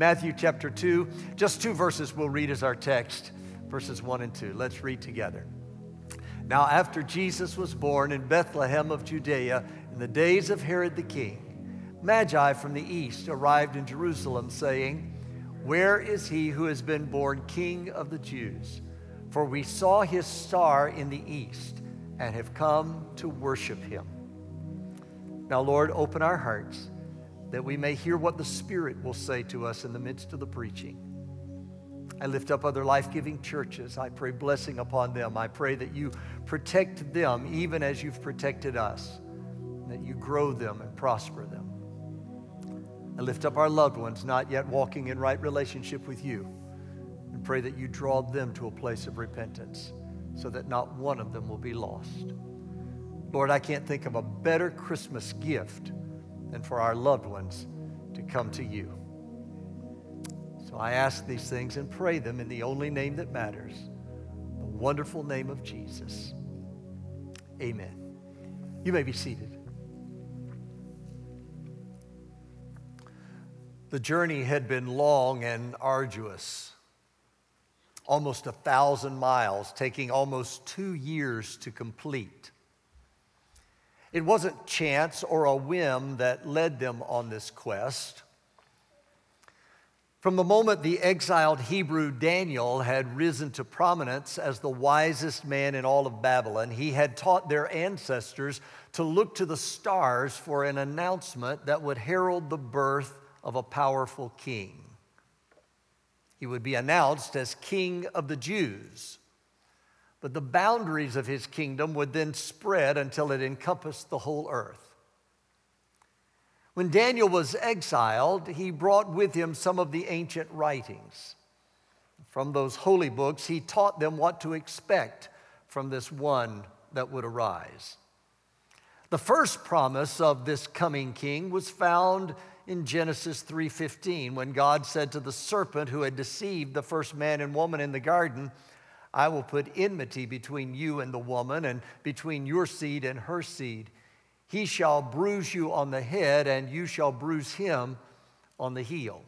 Matthew chapter 2. Just two verses we'll read as our text, verses 1 and 2. Let's read together. Now, after Jesus was born in Bethlehem of Judea in the days of Herod the king, Magi from the east arrived in Jerusalem, saying, Where is he who has been born king of the Jews? For we saw his star in the east and have come to worship him. Now, Lord, open our hearts that we may hear what the Spirit will say to us in the midst of the preaching. I lift up other life giving churches. I pray blessing upon them. I pray that you protect them even as you've protected us, that you grow them and prosper them. I lift up our loved ones not yet walking in right relationship with you and pray that you draw them to a place of repentance so that not one of them will be lost. Lord, I can't think of a better Christmas gift and for our loved ones to come to you. So I ask these things and pray them in the only name that matters, the wonderful name of Jesus. Amen. You may be seated. The journey had been long and arduous, almost a thousand miles, taking almost two years to complete. It wasn't chance or a whim that led them on this quest. From the moment the exiled Hebrew Daniel had risen to prominence as the wisest man in all of Babylon, he had taught their ancestors to look to the stars for an announcement that would herald the birth of a powerful king. He would be announced as King of the Jews. But the boundaries of his kingdom would then spread until it encompassed the whole earth. When Daniel was exiled, he brought with him some of the ancient writings. From those holy books, he taught them what to expect from this one that would arise. The first promise of this coming king was found in Genesis 3:15 when God said to the serpent who had deceived the first man and woman in the garden, I will put enmity between you and the woman, and between your seed and her seed. He shall bruise you on the head, and you shall bruise him on the heel.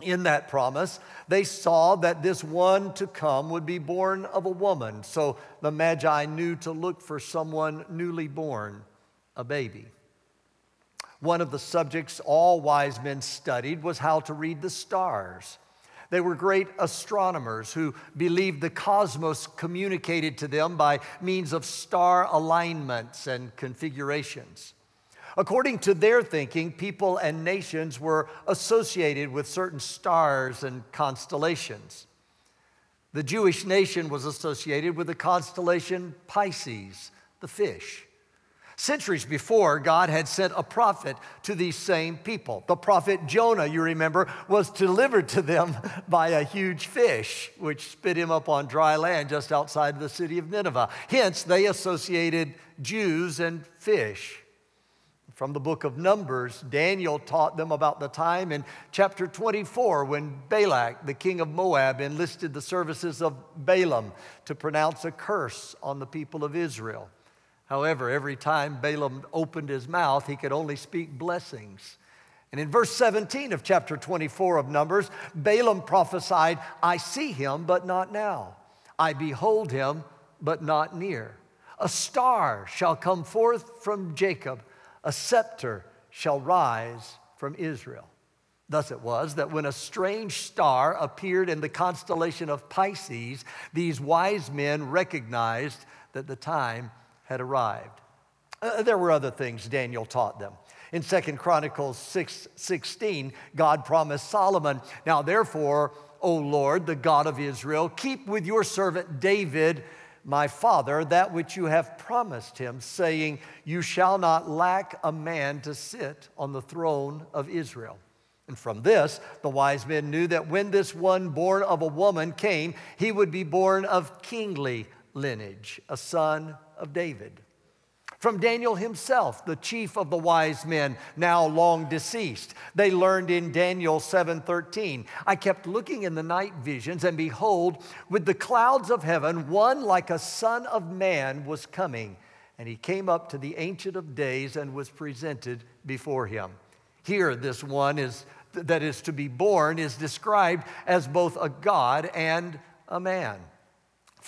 In that promise, they saw that this one to come would be born of a woman. So the Magi knew to look for someone newly born, a baby. One of the subjects all wise men studied was how to read the stars. They were great astronomers who believed the cosmos communicated to them by means of star alignments and configurations. According to their thinking, people and nations were associated with certain stars and constellations. The Jewish nation was associated with the constellation Pisces, the fish. Centuries before, God had sent a prophet to these same people. The prophet Jonah, you remember, was delivered to them by a huge fish, which spit him up on dry land just outside the city of Nineveh. Hence, they associated Jews and fish. From the book of Numbers, Daniel taught them about the time in chapter 24 when Balak, the king of Moab, enlisted the services of Balaam to pronounce a curse on the people of Israel. However, every time Balaam opened his mouth, he could only speak blessings. And in verse 17 of chapter 24 of Numbers, Balaam prophesied, I see him, but not now. I behold him, but not near. A star shall come forth from Jacob, a scepter shall rise from Israel. Thus it was that when a strange star appeared in the constellation of Pisces, these wise men recognized that the time had arrived. Uh, there were other things Daniel taught them. In Second Chronicles 6 16, God promised Solomon, Now therefore, O Lord, the God of Israel, keep with your servant David, my father, that which you have promised him, saying, You shall not lack a man to sit on the throne of Israel. And from this, the wise men knew that when this one born of a woman came, he would be born of kingly lineage, a son of David. From Daniel himself, the chief of the wise men, now long deceased. They learned in Daniel 7:13, I kept looking in the night visions and behold, with the clouds of heaven, one like a son of man was coming, and he came up to the ancient of days and was presented before him. Here this one is that is to be born is described as both a God and a man.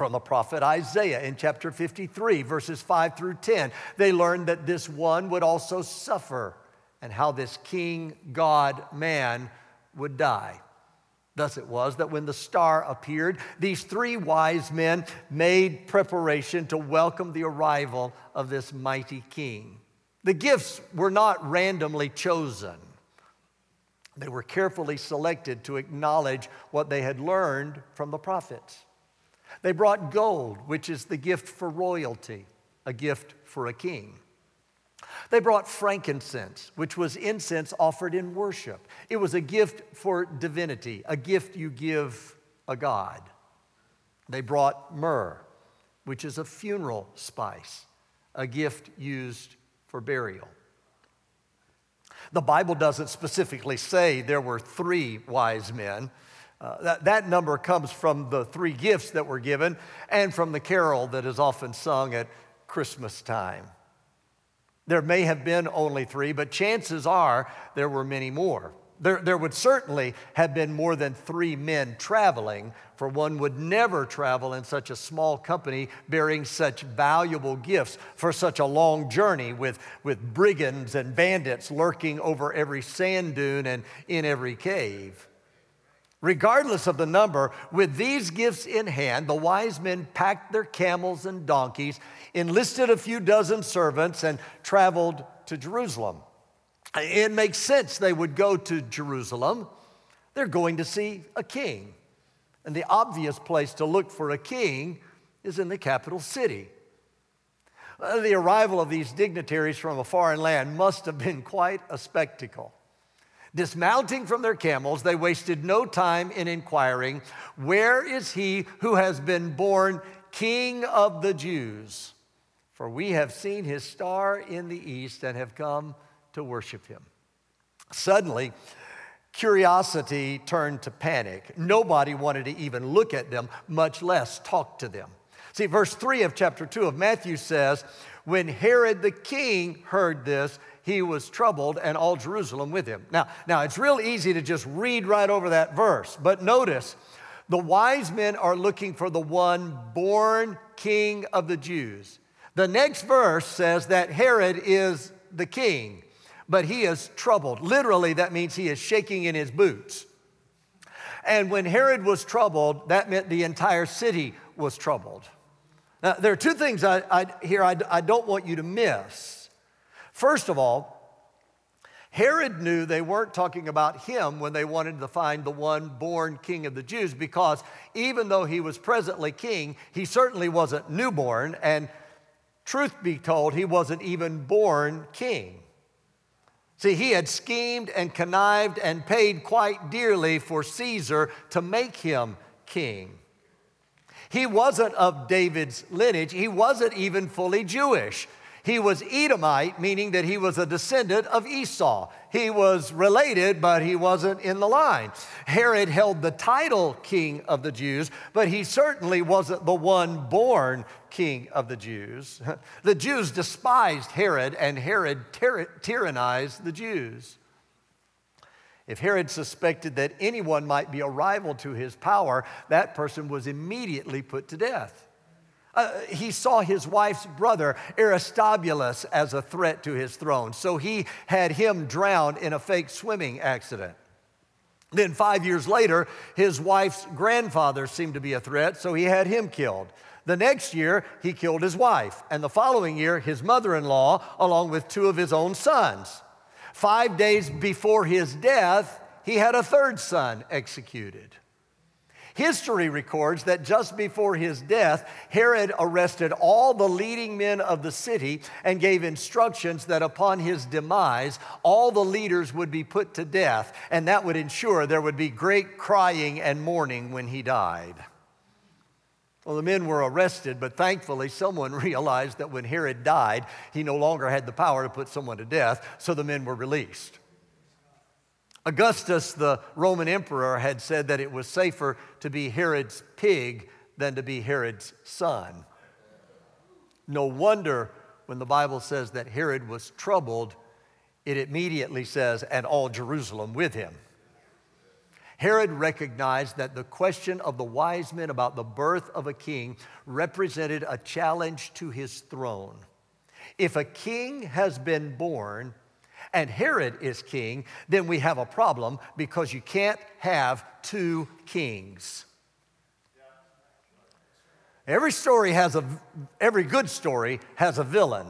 From the prophet Isaiah in chapter 53, verses 5 through 10, they learned that this one would also suffer and how this king, God, man would die. Thus it was that when the star appeared, these three wise men made preparation to welcome the arrival of this mighty king. The gifts were not randomly chosen. They were carefully selected to acknowledge what they had learned from the prophets. They brought gold, which is the gift for royalty, a gift for a king. They brought frankincense, which was incense offered in worship. It was a gift for divinity, a gift you give a god. They brought myrrh, which is a funeral spice, a gift used for burial. The Bible doesn't specifically say there were three wise men. Uh, that, that number comes from the three gifts that were given and from the carol that is often sung at Christmas time. There may have been only three, but chances are there were many more. There, there would certainly have been more than three men traveling, for one would never travel in such a small company bearing such valuable gifts for such a long journey with, with brigands and bandits lurking over every sand dune and in every cave. Regardless of the number, with these gifts in hand, the wise men packed their camels and donkeys, enlisted a few dozen servants, and traveled to Jerusalem. It makes sense they would go to Jerusalem. They're going to see a king. And the obvious place to look for a king is in the capital city. Uh, the arrival of these dignitaries from a foreign land must have been quite a spectacle. Dismounting from their camels, they wasted no time in inquiring, Where is he who has been born King of the Jews? For we have seen his star in the east and have come to worship him. Suddenly, curiosity turned to panic. Nobody wanted to even look at them, much less talk to them. See, verse 3 of chapter 2 of Matthew says, When Herod the king heard this, he was troubled, and all Jerusalem with him. Now, now it's real easy to just read right over that verse, but notice the wise men are looking for the one born king of the Jews. The next verse says that Herod is the king, but he is troubled. Literally, that means he is shaking in his boots. And when Herod was troubled, that meant the entire city was troubled. Now, there are two things I, I, here I, I don't want you to miss. First of all, Herod knew they weren't talking about him when they wanted to find the one born king of the Jews because even though he was presently king, he certainly wasn't newborn, and truth be told, he wasn't even born king. See, he had schemed and connived and paid quite dearly for Caesar to make him king. He wasn't of David's lineage, he wasn't even fully Jewish. He was Edomite, meaning that he was a descendant of Esau. He was related, but he wasn't in the line. Herod held the title king of the Jews, but he certainly wasn't the one born king of the Jews. The Jews despised Herod, and Herod tyrannized the Jews. If Herod suspected that anyone might be a rival to his power, that person was immediately put to death. Uh, he saw his wife's brother, Aristobulus, as a threat to his throne. So he had him drowned in a fake swimming accident. Then, five years later, his wife's grandfather seemed to be a threat, so he had him killed. The next year, he killed his wife. And the following year, his mother in law, along with two of his own sons. Five days before his death, he had a third son executed. History records that just before his death, Herod arrested all the leading men of the city and gave instructions that upon his demise, all the leaders would be put to death, and that would ensure there would be great crying and mourning when he died. Well, the men were arrested, but thankfully, someone realized that when Herod died, he no longer had the power to put someone to death, so the men were released. Augustus, the Roman emperor, had said that it was safer to be Herod's pig than to be Herod's son. No wonder when the Bible says that Herod was troubled, it immediately says, and all Jerusalem with him. Herod recognized that the question of the wise men about the birth of a king represented a challenge to his throne. If a king has been born and Herod is king, then we have a problem because you can't have two kings. Every story has a, every good story has a villain.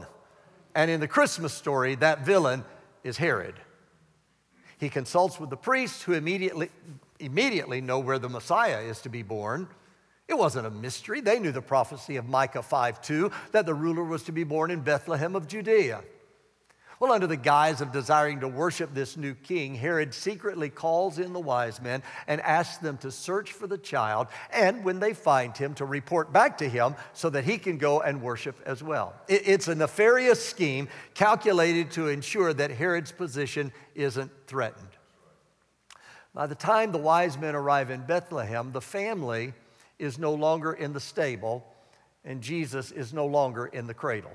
And in the Christmas story, that villain is Herod. He consults with the priests who immediately, immediately know where the Messiah is to be born. It wasn't a mystery. They knew the prophecy of Micah 5 2 that the ruler was to be born in Bethlehem of Judea. Well, under the guise of desiring to worship this new king, Herod secretly calls in the wise men and asks them to search for the child, and when they find him, to report back to him so that he can go and worship as well. It's a nefarious scheme calculated to ensure that Herod's position isn't threatened. By the time the wise men arrive in Bethlehem, the family is no longer in the stable, and Jesus is no longer in the cradle.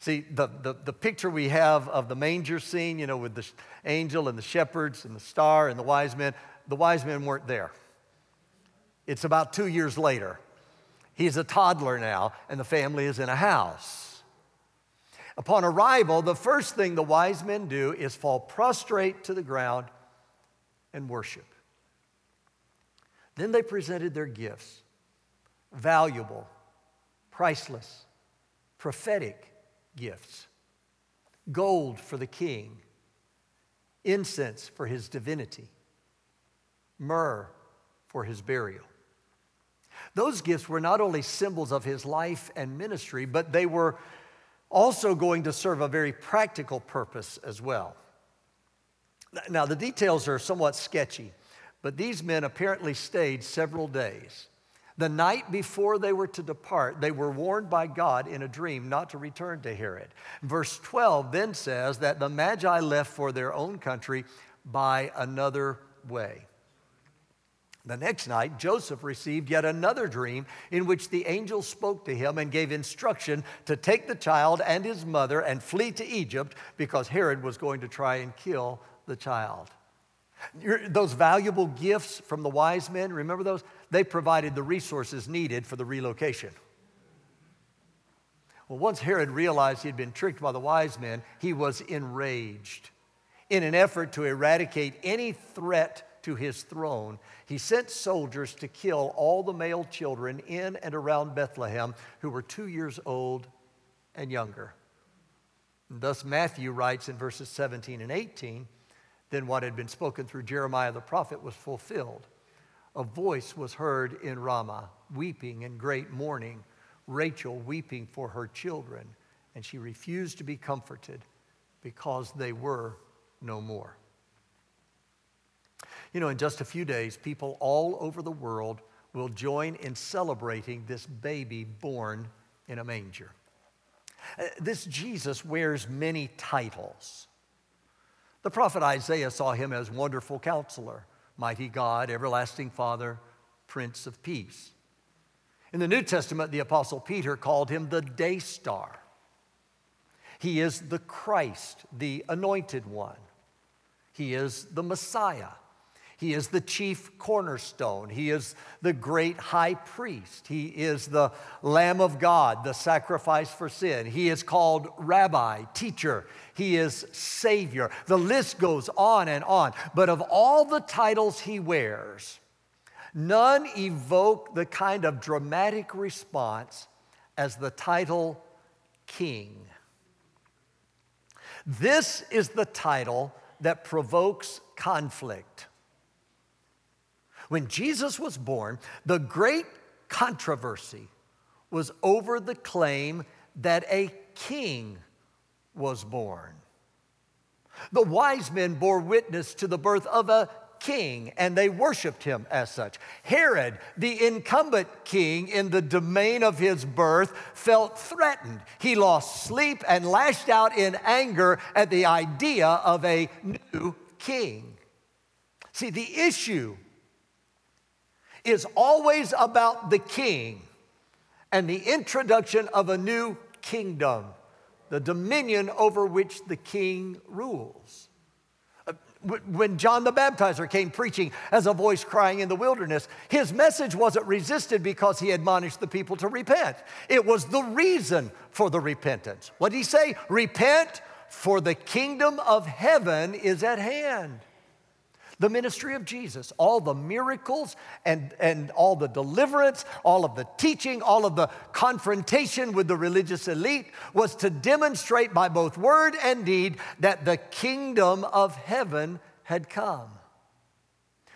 See, the, the, the, picture we have of the manger scene, you know, with the angel and the shepherds and the star and the wise men, the wise men weren't there. It's about two years later. He's a toddler now, and the family is in a house. Upon arrival, the first thing the wise men do is fall prostrate to the ground and worship. Then they presented their gifts valuable, priceless, prophetic gifts gold for the king, incense for his divinity, myrrh for his burial. Those gifts were not only symbols of his life and ministry, but they were also going to serve a very practical purpose as well. Now, the details are somewhat sketchy, but these men apparently stayed several days. The night before they were to depart, they were warned by God in a dream not to return to Herod. Verse 12 then says that the Magi left for their own country by another way. The next night, Joseph received yet another dream in which the angel spoke to him and gave instruction to take the child and his mother and flee to Egypt because Herod was going to try and kill the child. Those valuable gifts from the wise men, remember those? They provided the resources needed for the relocation. Well, once Herod realized he'd been tricked by the wise men, he was enraged. In an effort to eradicate any threat to his throne, he sent soldiers to kill all the male children in and around Bethlehem who were two years old and younger. And thus, Matthew writes in verses 17 and 18 then what had been spoken through Jeremiah the prophet was fulfilled. A voice was heard in Ramah, weeping in great mourning, Rachel weeping for her children, and she refused to be comforted because they were no more. You know, in just a few days, people all over the world will join in celebrating this baby born in a manger. Uh, this Jesus wears many titles. The prophet Isaiah saw him as wonderful counselor, mighty God, everlasting Father, Prince of Peace. In the New Testament, the apostle Peter called him the day star. He is the Christ, the anointed one. He is the Messiah. He is the chief cornerstone. He is the great high priest. He is the Lamb of God, the sacrifice for sin. He is called rabbi, teacher. He is savior. The list goes on and on. But of all the titles he wears, none evoke the kind of dramatic response as the title king. This is the title that provokes conflict. When Jesus was born, the great controversy was over the claim that a king was born. The wise men bore witness to the birth of a king and they worshiped him as such. Herod, the incumbent king in the domain of his birth, felt threatened. He lost sleep and lashed out in anger at the idea of a new king. See, the issue is always about the king and the introduction of a new kingdom, the dominion over which the king rules. Uh, when John the Baptizer came preaching as a voice crying in the wilderness, his message wasn't resisted because he admonished the people to repent. It was the reason for the repentance. What did he say? Repent, for the kingdom of heaven is at hand. The ministry of Jesus, all the miracles and, and all the deliverance, all of the teaching, all of the confrontation with the religious elite was to demonstrate by both word and deed that the kingdom of heaven had come.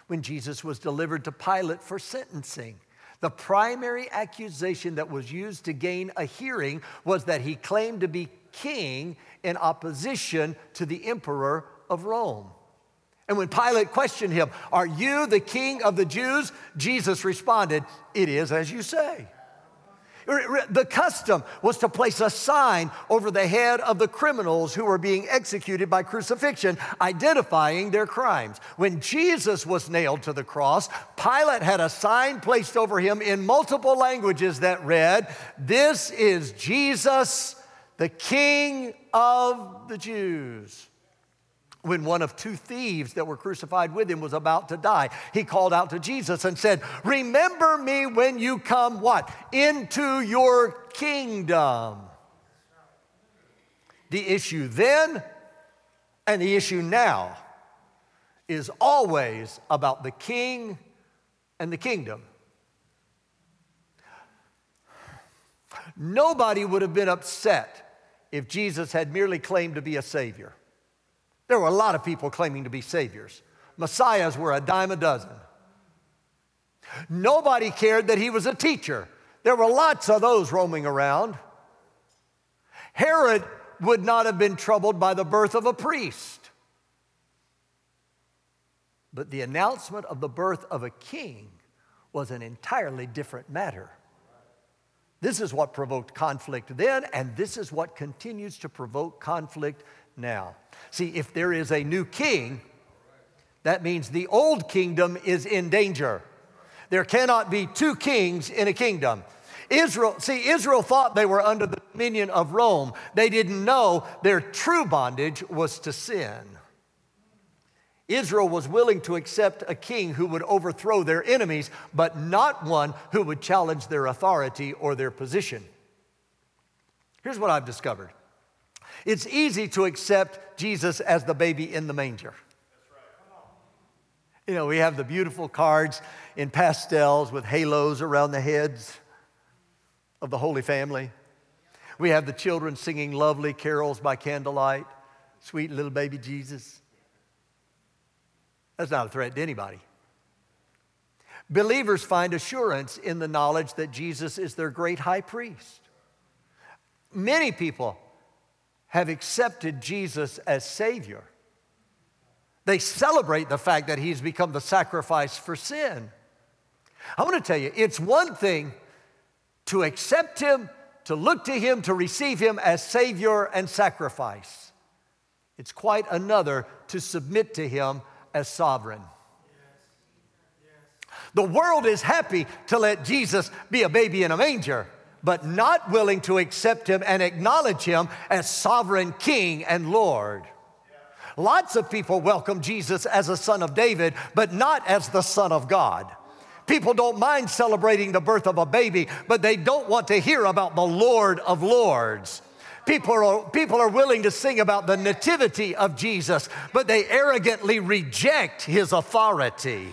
When Jesus was delivered to Pilate for sentencing, the primary accusation that was used to gain a hearing was that he claimed to be king in opposition to the emperor of Rome. And when Pilate questioned him, Are you the king of the Jews? Jesus responded, It is as you say. The custom was to place a sign over the head of the criminals who were being executed by crucifixion, identifying their crimes. When Jesus was nailed to the cross, Pilate had a sign placed over him in multiple languages that read, This is Jesus, the King of the Jews when one of two thieves that were crucified with him was about to die, he called out to Jesus and said, Remember me when you come what? Into your kingdom. The issue then and the issue now is always about the king and the kingdom. Nobody would have been upset if Jesus had merely claimed to be a savior. There were a lot of people claiming to be saviors. Messiahs were a dime a dozen. Nobody cared that he was a teacher. There were lots of those roaming around. Herod would not have been troubled by the birth of a priest. But the announcement of the birth of a king was an entirely different matter. This is what provoked conflict then, and this is what continues to provoke conflict now. See, if there is a new king, that means the old kingdom is in danger. There cannot be two kings in a kingdom. Israel, see, Israel thought they were under the dominion of Rome. They didn't know their true bondage was to sin. Israel was willing to accept a king who would overthrow their enemies, but not one who would challenge their authority or their position. Here's what I've discovered it's easy to accept Jesus as the baby in the manger. You know, we have the beautiful cards in pastels with halos around the heads of the Holy Family. We have the children singing lovely carols by candlelight, sweet little baby Jesus. That's not a threat to anybody. Believers find assurance in the knowledge that Jesus is their great high priest. Many people have accepted Jesus as Savior. They celebrate the fact that He's become the sacrifice for sin. I want to tell you, it's one thing to accept Him, to look to Him, to receive Him as Savior and sacrifice. It's quite another to submit to Him as sovereign. The world is happy to let Jesus be a baby in a manger but not willing to accept him and acknowledge him as sovereign king and Lord. Lots of people welcome Jesus as a son of David, but not as the son of God. People don't mind celebrating the birth of a baby, but they don't want to hear about the Lord of Lords. People are, people are willing to sing about the nativity of Jesus, but they arrogantly reject his authority.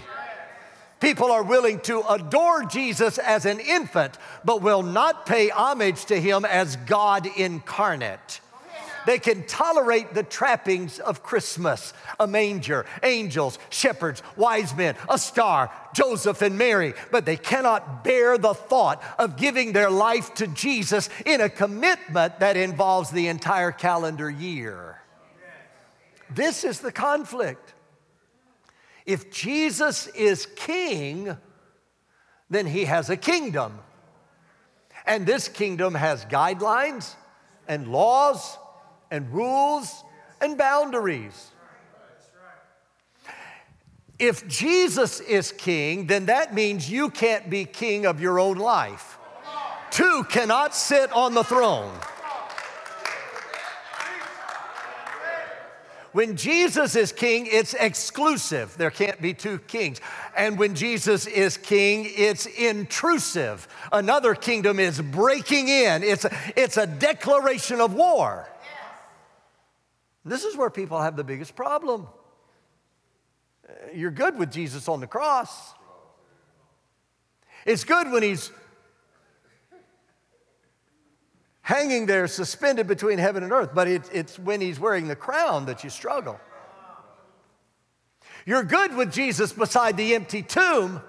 People are willing to adore Jesus as an infant, but will not pay homage to him as God incarnate. They can tolerate the trappings of Christmas a manger, angels, shepherds, wise men, a star, Joseph and Mary, but they cannot bear the thought of giving their life to Jesus in a commitment that involves the entire calendar year. This is the conflict. If Jesus is king, then he has a kingdom. And this kingdom has guidelines and laws and rules and boundaries. If Jesus is king, then that means you can't be king of your own life. Two cannot sit on the throne. When Jesus is king, it's exclusive. There can't be two kings. And when Jesus is king, it's intrusive. Another kingdom is breaking in, it's a, it's a declaration of war. This is where people have the biggest problem. You're good with Jesus on the cross. It's good when he's hanging there suspended between heaven and earth, but it, it's when he's wearing the crown that you struggle. You're good with Jesus beside the empty tomb.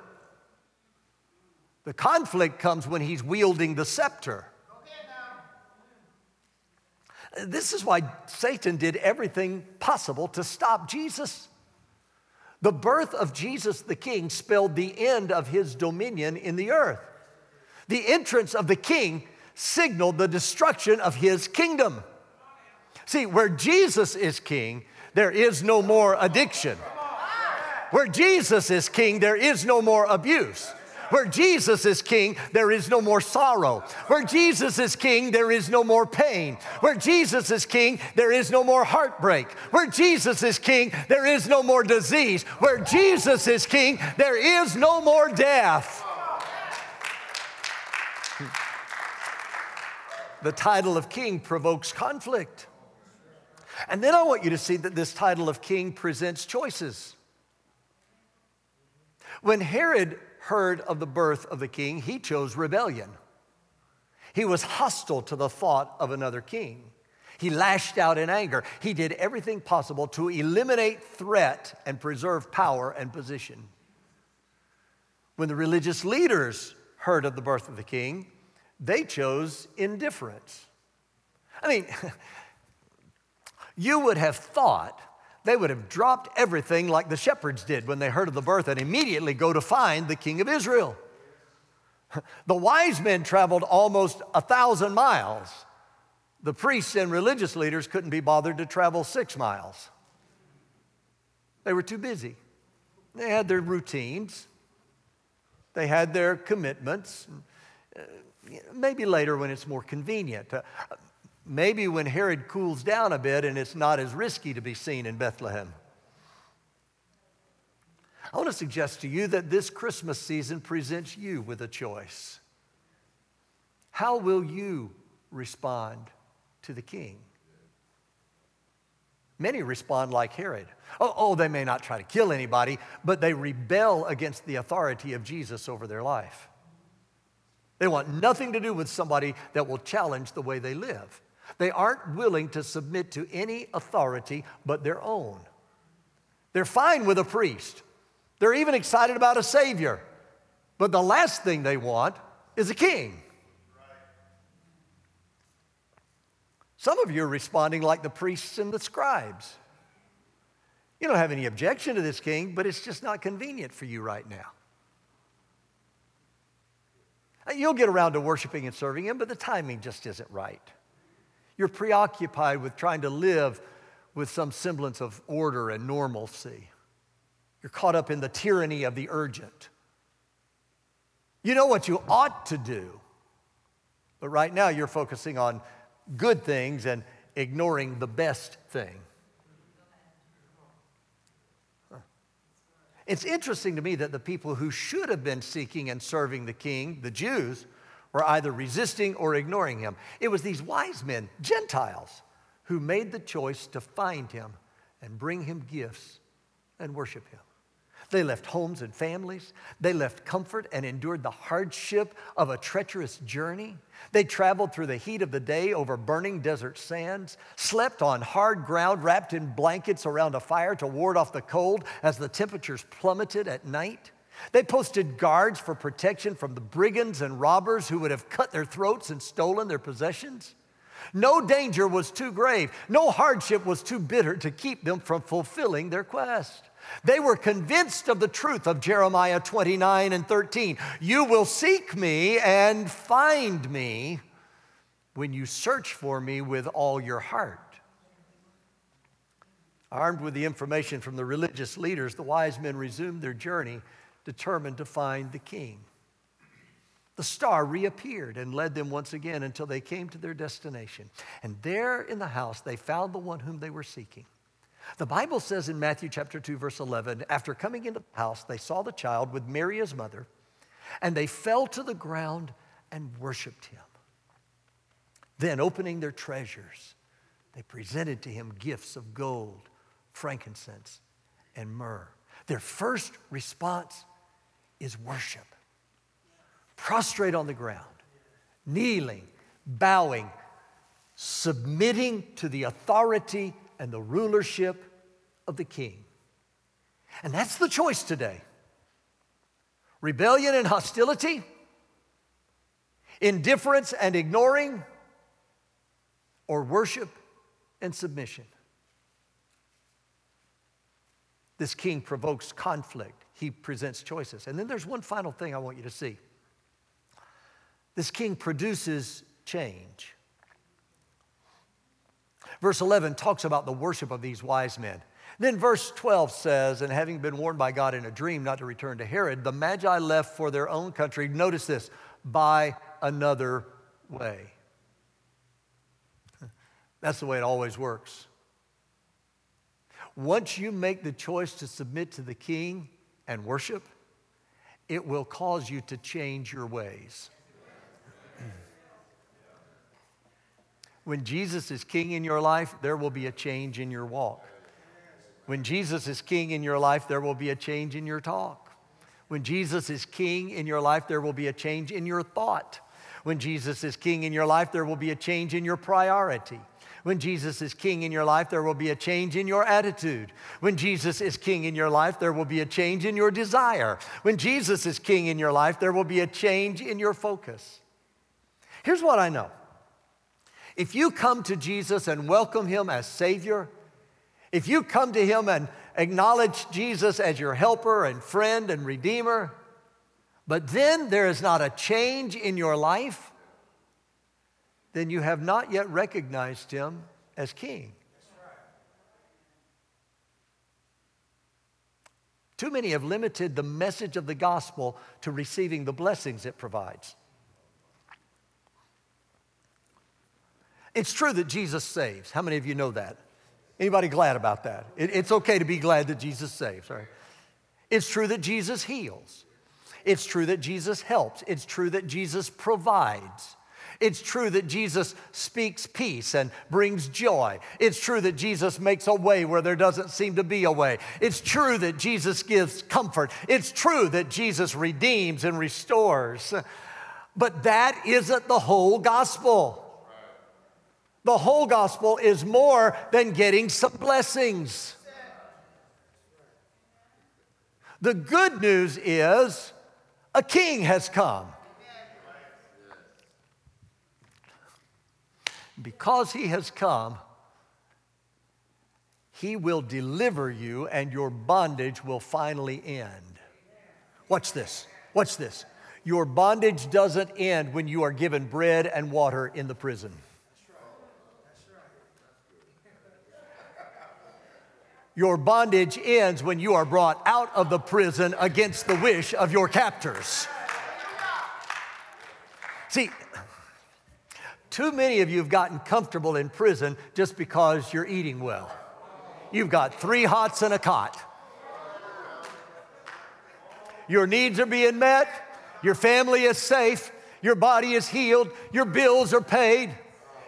The conflict comes when he's wielding the scepter. This is why Satan did everything possible to stop Jesus. The birth of Jesus the King spelled the end of his dominion in the earth. The entrance of the King signaled the destruction of his kingdom. See, where Jesus is king, there is no more addiction. Where Jesus is king, there is no more abuse. Where Jesus is king, there is no more sorrow. Where Jesus is king, there is no more pain. Where Jesus is king, there is no more heartbreak. Where Jesus is king, there is no more disease. Where Jesus is king, there is no more death. The title of king provokes conflict. And then I want you to see that this title of king presents choices. When Herod heard of the birth of the king, he chose rebellion. He was hostile to the thought of another king. He lashed out in anger. He did everything possible to eliminate threat and preserve power and position. When the religious leaders heard of the birth of the king, they chose indifference. I mean, you would have thought they would have dropped everything like the shepherds did when they heard of the birth and immediately go to find the king of Israel. The wise men traveled almost a thousand miles. The priests and religious leaders couldn't be bothered to travel six miles. They were too busy. They had their routines, they had their commitments. Maybe later when it's more convenient. Uh, maybe when Herod cools down a bit and it's not as risky to be seen in Bethlehem. I want to suggest to you that this Christmas season presents you with a choice. How will you respond to the king? Many respond like Herod. Oh, oh, they may not try to kill anybody, but they rebel against the authority of Jesus over their life. They want nothing to do with somebody that will challenge the way they live. They aren't willing to submit to any authority but their own. They're fine with a priest. They're even excited about a savior. But the last thing they want is a king. Some of you are responding like the priests and the scribes. You don't have any objection to this king, but it's just not convenient for you right now. Uh, you'll get around to worshiping and serving Him, but the timing just isn't right. You're preoccupied with trying to live with some semblance of order and normalcy. You're caught up in the tyranny of the urgent. You know what you ought to do, but right now you're focusing on good things and ignoring the best thing. It's interesting to me that the people who should have been seeking and serving the king, the Jews, were either resisting or ignoring him. It was these wise men, Gentiles, who made the choice to find him and bring him gifts and worship him. They left homes and families. They left comfort and endured the hardship of a treacherous journey. They traveled through the heat of the day over burning desert sands, slept on hard ground wrapped in blankets around a fire to ward off the cold as the temperatures plummeted at night. They posted guards for protection from the brigands and robbers who would have cut their throats and stolen their possessions. No danger was too grave, no hardship was too bitter to keep them from fulfilling their quest. They were convinced of the truth of Jeremiah 29 and 13. You will seek me and find me when you search for me with all your heart. Armed with the information from the religious leaders, the wise men resumed their journey, determined to find the king. The star reappeared and led them once again until they came to their destination. And there in the house, they found the one whom they were seeking. The Bible says in Matthew chapter 2, verse 11, after coming into the house, they saw the child with Mary, his mother, and they fell to the ground and worshiped him. Then, opening their treasures, they presented to him gifts of gold, frankincense, and myrrh. Their first response is worship. Prostrate on the ground, kneeling, bowing, submitting to the authority and the rulership of the king. And that's the choice today rebellion and hostility, indifference and ignoring, or worship and submission. This king provokes conflict. He presents choices. And then there's one final thing I want you to see. This king produces change. Verse 11 talks about the worship of these wise men. Then verse 12 says, And having been warned by God in a dream not to return to Herod, the Magi left for their own country. Notice this by another way. That's the way it always works. Once you make the choice to submit to the king and worship, it will cause you to change your ways. When Jesus is king in your life, there will be a change in your walk. When Jesus is king in your life, there will be a change in your talk. When Jesus is king in your life, there will be a change in your thought. When Jesus is king in your life, there will be a change in your priority. When Jesus is king in your life, there will be a change in your attitude. When Jesus is king in your life, there will be a change in your desire. When Jesus is king in your life, there will be a change in your focus. Here's what I know if you come to Jesus and welcome him as Savior, if you come to him and acknowledge Jesus as your helper and friend and redeemer, but then there is not a change in your life, then you have not yet recognized him as king. Too many have limited the message of the gospel to receiving the blessings it provides. It's true that Jesus saves. How many of you know that? Anybody glad about that? It, it's okay to be glad that Jesus saves, right? It's true that Jesus heals. It's true that Jesus helps. It's true that Jesus provides. It's true that Jesus speaks peace and brings joy. It's true that Jesus makes a way where there doesn't seem to be a way. It's true that Jesus gives comfort. It's true that Jesus redeems and restores. But that isn't the whole gospel. The whole gospel is more than getting some blessings. The good news is a king has come. Because he has come, he will deliver you and your bondage will finally end. Watch this. Watch this. Your bondage doesn't end when you are given bread and water in the prison. Your bondage ends when you are brought out of the prison against the wish of your captors. See, too many of you have gotten comfortable in prison just because you're eating well. You've got three hots and a cot. Your needs are being met, your family is safe, your body is healed, your bills are paid.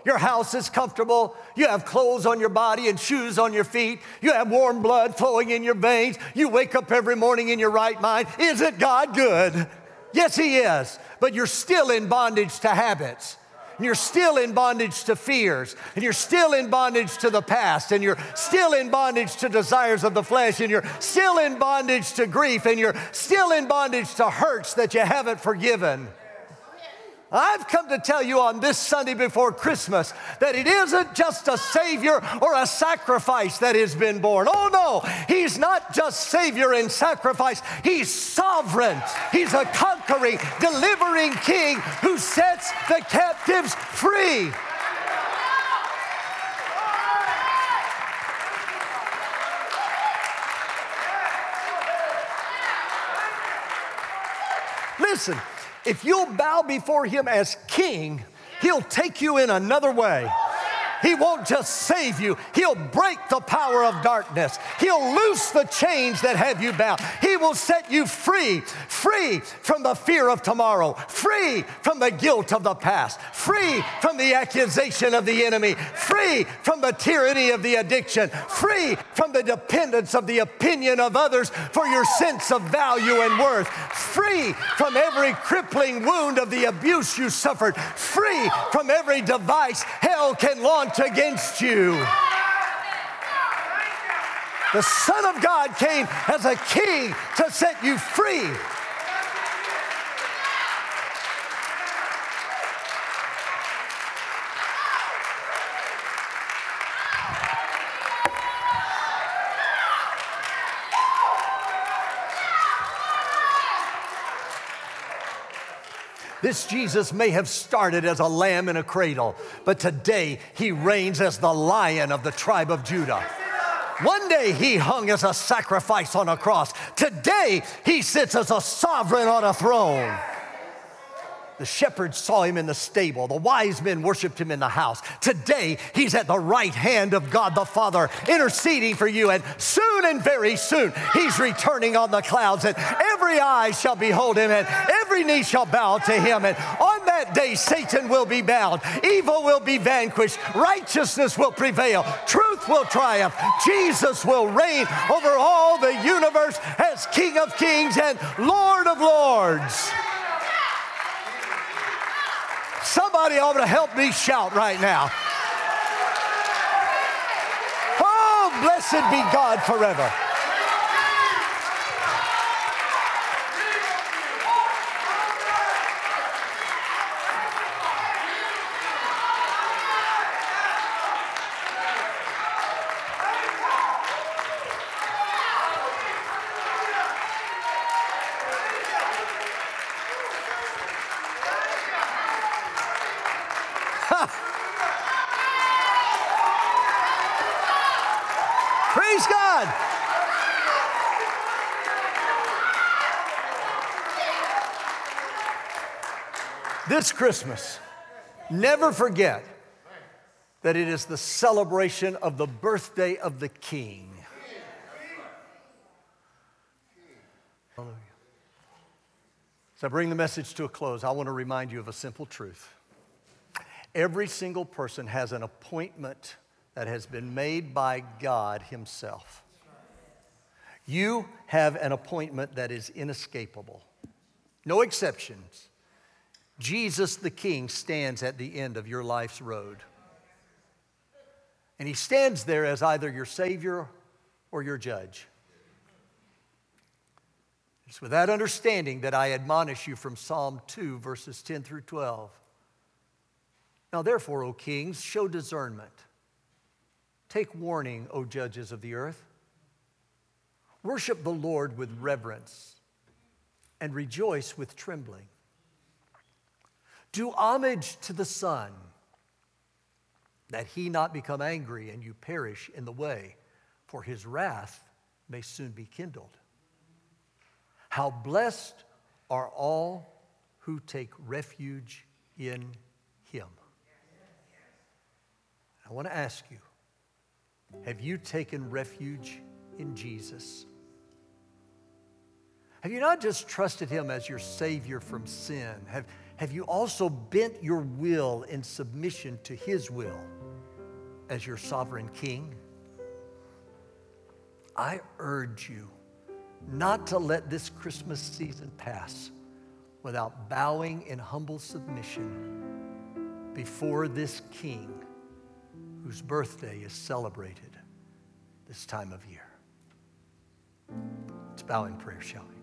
Your house is comfortable. You have clothes on your body and shoes on your feet. You have warm blood flowing in your veins. You wake up every morning in your right mind. Isn't God good? Yes, He is. But you're still in bondage to habits. And you're still in bondage to fears, and you're still in bondage to the past, and you're still in bondage to desires of the flesh, and you're still in bondage to grief, and you're still in bondage to hurts that you haven't forgiven. I've come to tell you on this Sunday before Christmas that it isn't just a Savior or a sacrifice that has been born. Oh no, He's not just Savior and sacrifice, He's sovereign. He's a conquering, delivering King who sets the captives free. Listen, if you'll bow before him as king, he'll take you in another way. He won't just save you, He'll break the power of darkness. He'll loose the chains that have you bound. He will set you free, free from the fear of tomorrow, free from the guilt of the past, free from the accusation of the enemy, free from the tyranny of the addiction, free from the dependence of the opinion of others for your sense of value and worth, free from every crippling wound of the abuse you suffered, free from every device hell can launch against you. The Son of God came as a king to set you free. This Jesus may have started as a lamb in a cradle, but today he reigns as the lion of the tribe of Judah. One day he hung as a sacrifice on a cross. Today he sits as a sovereign on a throne. The shepherds saw him in the stable. The wise men worshiped him in the house. Today, he's at the right hand of God the Father, interceding for you. And soon and very soon, he's returning on the clouds. And every eye shall behold him, and every knee shall bow to him. And on that day, Satan will be bound, evil will be vanquished, righteousness will prevail, truth will triumph. Jesus will reign over all the universe as King of kings and Lord of lords. Somebody ought to help me shout right now. Oh, blessed be God forever. This Christmas, never forget that it is the celebration of the birthday of the King. As I bring the message to a close, I want to remind you of a simple truth. Every single person has an appointment that has been made by God Himself. You have an appointment that is inescapable, no exceptions. Jesus the King stands at the end of your life's road. And he stands there as either your Savior or your judge. It's with that understanding that I admonish you from Psalm 2, verses 10 through 12. Now, therefore, O kings, show discernment. Take warning, O judges of the earth. Worship the Lord with reverence and rejoice with trembling. Do homage to the Son, that he not become angry and you perish in the way, for his wrath may soon be kindled. How blessed are all who take refuge in him. I want to ask you have you taken refuge in Jesus? Have you not just trusted him as your Savior from sin? Have, have you also bent your will in submission to His will as your sovereign King? I urge you not to let this Christmas season pass without bowing in humble submission before this King whose birthday is celebrated this time of year. Let's bow in prayer, shall we?